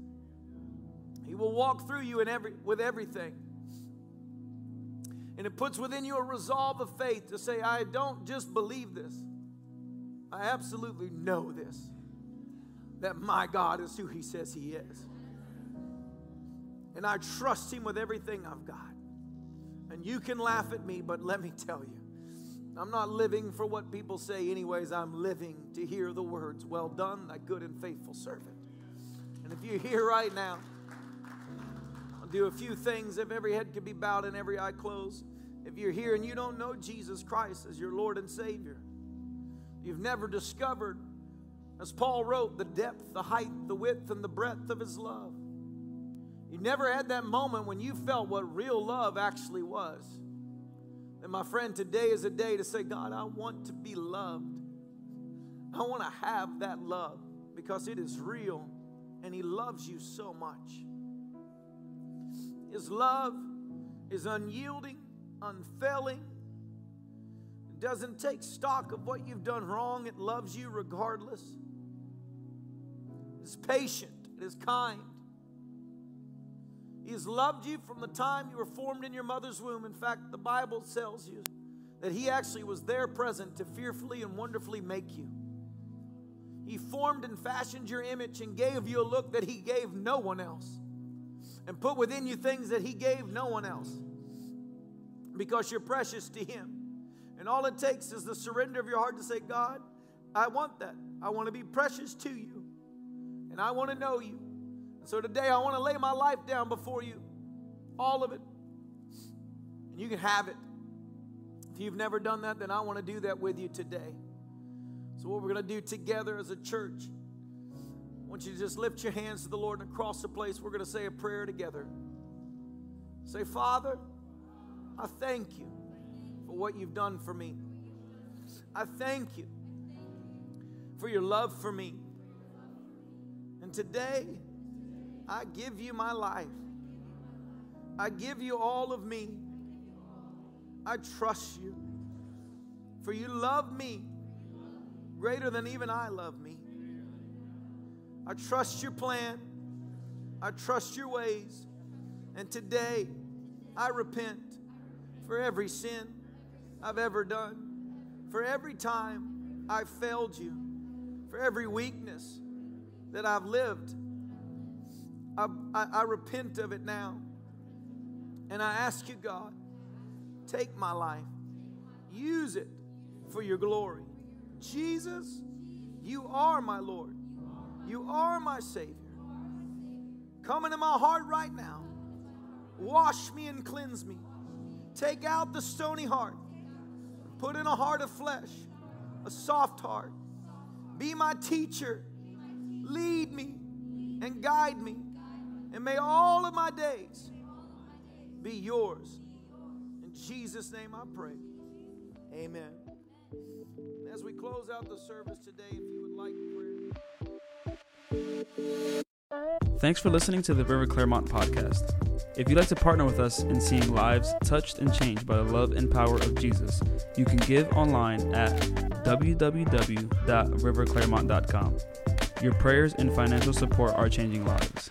Speaker 2: He will walk through you in every, with everything. And it puts within you a resolve of faith to say, I don't just believe this, I absolutely know this that my God is who He says He is. And I trust Him with everything I've got. And you can laugh at me, but let me tell you, I'm not living for what people say, anyways. I'm living to hear the words, Well done, thy good and faithful servant. And if you're here right now, I'll do a few things if every head could be bowed and every eye closed. If you're here and you don't know Jesus Christ as your Lord and Savior, you've never discovered, as Paul wrote, the depth, the height, the width, and the breadth of His love. You never had that moment when you felt what real love actually was. And my friend, today is a day to say, God, I want to be loved. I want to have that love because it is real and He loves you so much. His love is unyielding, unfailing. It doesn't take stock of what you've done wrong, it loves you regardless. It's patient, it is kind. He has loved you from the time you were formed in your mother's womb. In fact, the Bible tells you that He actually was there present to fearfully and wonderfully make you. He formed and fashioned your image and gave you a look that He gave no one else and put within you things that He gave no one else because you're precious to Him. And all it takes is the surrender of your heart to say, God, I want that. I want to be precious to you. And I want to know you. So today I want to lay my life down before you, all of it. And you can have it. If you've never done that, then I want to do that with you today. So, what we're going to do together as a church I want you to just lift your hands to the Lord and across the place, we're going to say a prayer together. Say, Father, I thank you for what you've done for me. I thank you for your love for me. And today, I give you my life. I give you all of me. I trust you. For you love me greater than even I love me. I trust your plan. I trust your ways. And today, I repent for every sin I've ever done, for every time I've failed you, for every weakness that I've lived. I, I, I repent of it now. And I ask you, God, take my life, use it for your glory. Jesus, you are my Lord. You are my Savior. Come into my heart right now. Wash me and cleanse me. Take out the stony heart. Put in a heart of flesh, a soft heart. Be my teacher. Lead me and guide me. And may all of my days be yours. In Jesus' name I pray. Amen. As we close out the service today, if you would like prayer.
Speaker 4: Thanks for listening to the River Clermont podcast. If you'd like to partner with us in seeing lives touched and changed by the love and power of Jesus, you can give online at www.riverclermont.com. Your prayers and financial support are changing lives.